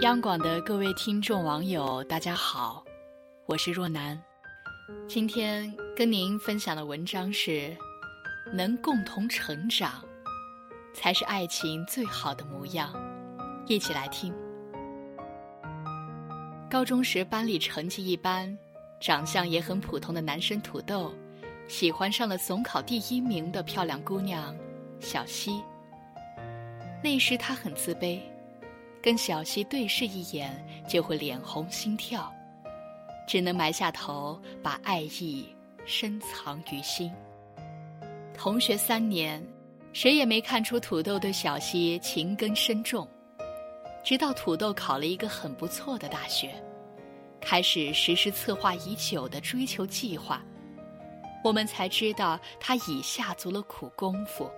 央广的各位听众网友，大家好，我是若楠。今天跟您分享的文章是：能共同成长，才是爱情最好的模样。一起来听。高中时班里成绩一般、长相也很普通的男生土豆，喜欢上了总考第一名的漂亮姑娘小溪。那时他很自卑。跟小溪对视一眼，就会脸红心跳，只能埋下头，把爱意深藏于心。同学三年，谁也没看出土豆对小溪情根深重。直到土豆考了一个很不错的大学，开始实施策划已久的追求计划，我们才知道他已下足了苦功夫。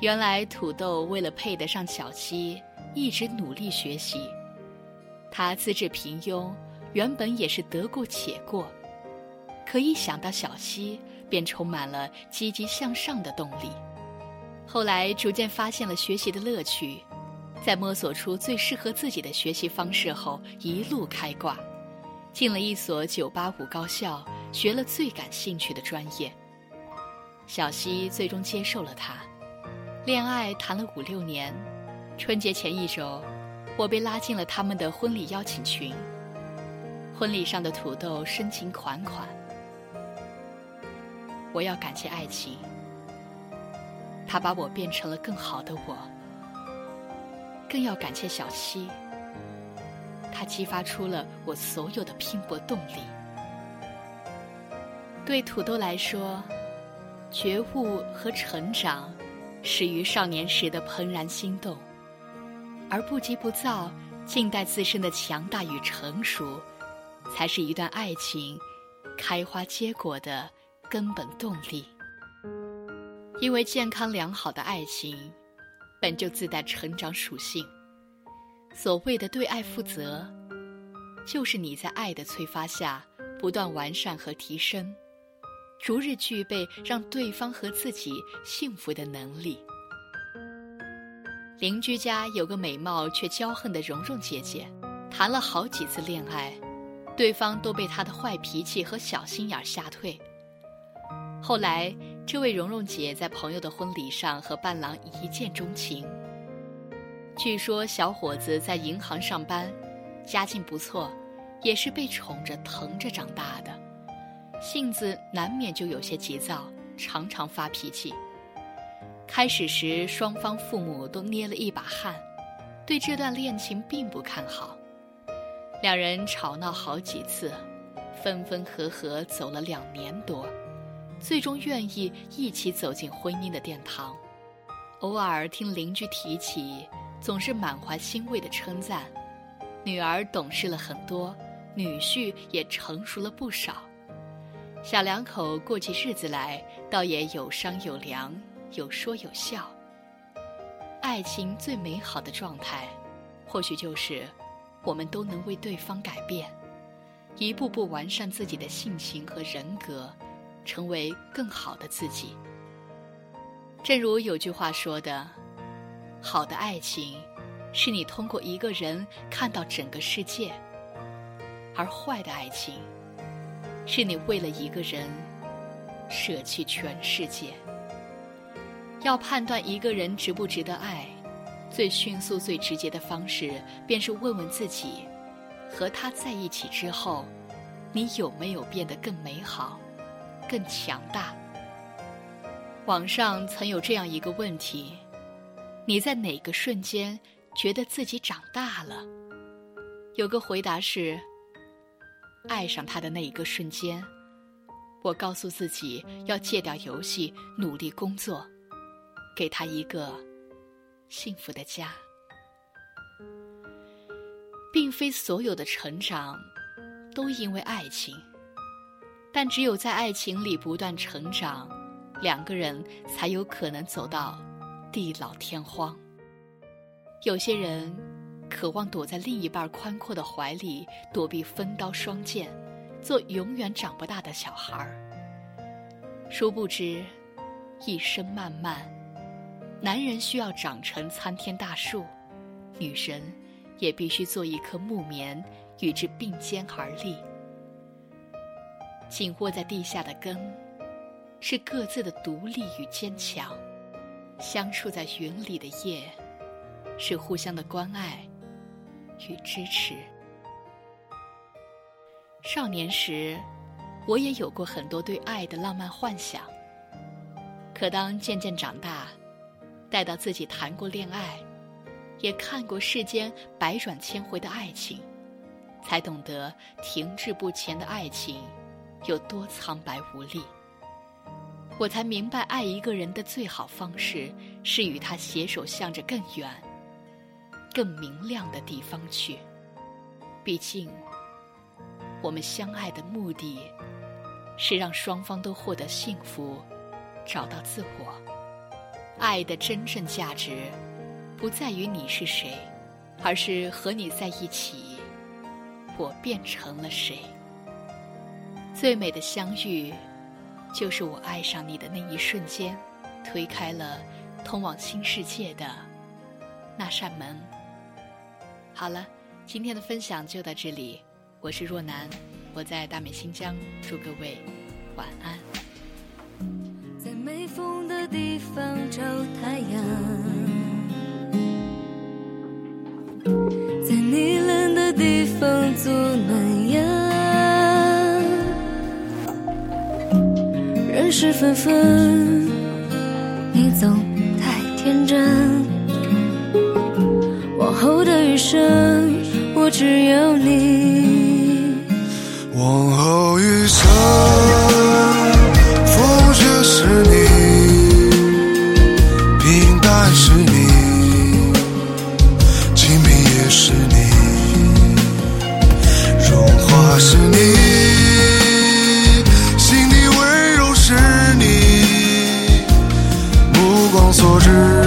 原来土豆为了配得上小溪。一直努力学习，他资质平庸，原本也是得过且过，可一想到小溪，便充满了积极向上的动力。后来逐渐发现了学习的乐趣，在摸索出最适合自己的学习方式后，一路开挂，进了一所985高校，学了最感兴趣的专业。小溪最终接受了他，恋爱谈了五六年。春节前一周，我被拉进了他们的婚礼邀请群。婚礼上的土豆深情款款。我要感谢爱情，它把我变成了更好的我。更要感谢小溪，它激发出了我所有的拼搏动力。对土豆来说，觉悟和成长，始于少年时的怦然心动。而不急不躁，静待自身的强大与成熟，才是一段爱情开花结果的根本动力。因为健康良好的爱情，本就自带成长属性。所谓的对爱负责，就是你在爱的催发下，不断完善和提升，逐日具备让对方和自己幸福的能力。邻居家有个美貌却骄横的蓉蓉姐姐，谈了好几次恋爱，对方都被她的坏脾气和小心眼吓退。后来，这位蓉蓉姐在朋友的婚礼上和伴郎一见钟情。据说小伙子在银行上班，家境不错，也是被宠着疼着长大的，性子难免就有些急躁，常常发脾气。开始时，双方父母都捏了一把汗，对这段恋情并不看好。两人吵闹好几次，分分合合走了两年多，最终愿意一起走进婚姻的殿堂。偶尔听邻居提起，总是满怀欣慰的称赞：女儿懂事了很多，女婿也成熟了不少。小两口过起日子来，倒也有商有量。有说有笑。爱情最美好的状态，或许就是我们都能为对方改变，一步步完善自己的性情和人格，成为更好的自己。正如有句话说的：“好的爱情，是你通过一个人看到整个世界；而坏的爱情，是你为了一个人舍弃全世界。”要判断一个人值不值得爱，最迅速、最直接的方式，便是问问自己：和他在一起之后，你有没有变得更美好、更强大？网上曾有这样一个问题：你在哪个瞬间觉得自己长大了？有个回答是：爱上他的那一个瞬间，我告诉自己要戒掉游戏，努力工作。给他一个幸福的家，并非所有的成长都因为爱情，但只有在爱情里不断成长，两个人才有可能走到地老天荒。有些人渴望躲在另一半宽阔的怀里，躲避风刀霜剑，做永远长不大的小孩。殊不知，一生漫漫，男人需要长成参天大树，女神也必须做一棵木棉，与之并肩而立。紧握在地下的根，是各自的独立与坚强；相处在云里的叶，是互相的关爱与支持。少年时，我也有过很多对爱的浪漫幻想。可当渐渐长大，待到自己谈过恋爱，也看过世间百转千回的爱情，才懂得停滞不前的爱情。有多苍白无力，我才明白，爱一个人的最好方式是与他携手向着更远、更明亮的地方去。毕竟，我们相爱的目的，是让双方都获得幸福，找到自我。爱的真正价值，不在于你是谁，而是和你在一起，我变成了谁。最美的相遇，就是我爱上你的那一瞬间，推开了通往新世界的那扇门。好了，今天的分享就到这里，我是若楠，我在大美新疆，祝各位晚安。在没风的地方找太阳，人事纷纷，你总太天真。往后的余生，我只有你。往后余生。昨日。